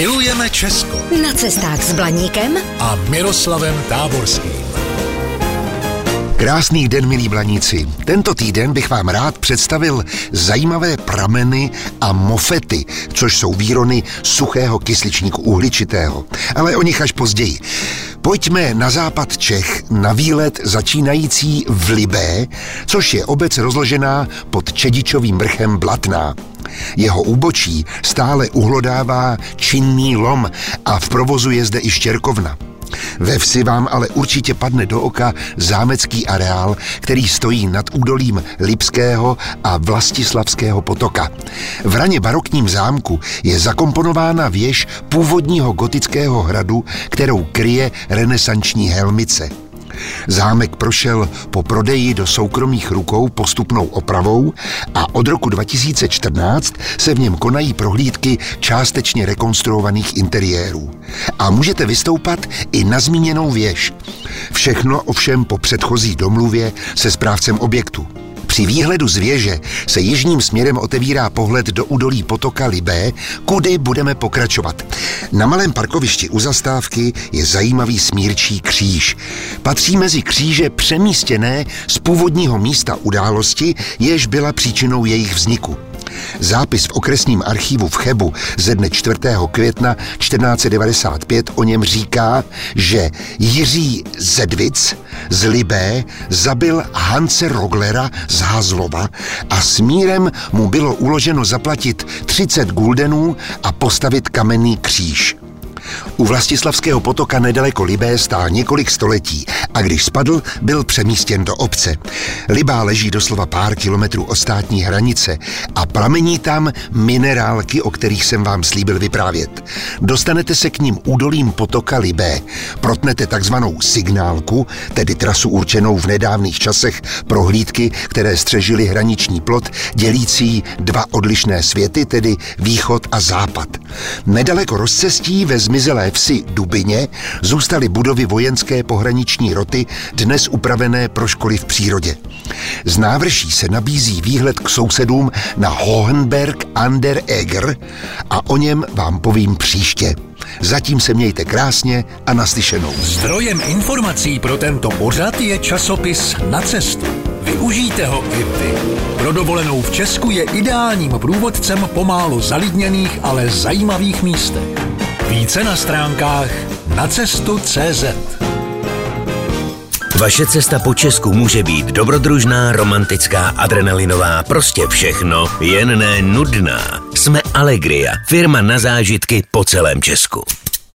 Milujeme Česko Na cestách s Blaníkem a Miroslavem Táborským. Krásný den, milí blaníci. Tento týden bych vám rád představil zajímavé prameny a mofety, což jsou výrony suchého kysličníku uhličitého. Ale o nich až později. Pojďme na západ Čech na výlet začínající v Libé, což je obec rozložená pod Čedičovým vrchem Blatná. Jeho úbočí stále uhlodává činný lom a v provozu je zde i štěrkovna. Ve vsi vám ale určitě padne do oka zámecký areál, který stojí nad údolím Lipského a Vlastislavského potoka. V raně barokním zámku je zakomponována věž původního gotického hradu, kterou kryje renesanční helmice. Zámek prošel po prodeji do soukromých rukou postupnou opravou a od roku 2014 se v něm konají prohlídky částečně rekonstruovaných interiérů. A můžete vystoupat i na zmíněnou věž. Všechno ovšem po předchozí domluvě se správcem objektu. Při výhledu z věže se jižním směrem otevírá pohled do údolí potoka Libé, kudy budeme pokračovat. Na malém parkovišti u zastávky je zajímavý smírčí kříž. Patří mezi kříže přemístěné z původního místa události, jež byla příčinou jejich vzniku. Zápis v okresním archivu v Chebu ze dne 4. května 1495 o něm říká, že Jiří Zedvic z Libé zabil Hance Roglera z Hazlova a smírem mu bylo uloženo zaplatit 30 guldenů a postavit kamenný kříž. U Vlastislavského potoka nedaleko Libé stál několik století a když spadl, byl přemístěn do obce. Libá leží doslova pár kilometrů od státní hranice a pramení tam minerálky, o kterých jsem vám slíbil vyprávět. Dostanete se k ním údolím potoka Libé, protnete takzvanou signálku, tedy trasu určenou v nedávných časech pro hlídky, které střežily hraniční plot, dělící dva odlišné světy, tedy východ a západ. Nedaleko rozcestí ve zmizelé vsi Dubině zůstaly budovy vojenské pohraniční roty, dnes upravené pro školy v přírodě. Z návrší se nabízí výhled k sousedům na Hohenberg an der Eger a o něm vám povím příště. Zatím se mějte krásně a naslyšenou. Zdrojem informací pro tento pořad je časopis Na cestu. Využijte ho i vy. Pro dovolenou v Česku je ideálním průvodcem pomálu zalidněných, ale zajímavých místech. Více na stránkách nacestu.cz Vaše cesta po Česku může být dobrodružná, romantická, adrenalinová, prostě všechno, jen ne nudná. Jsme Allegria, firma na zážitky po celém Česku.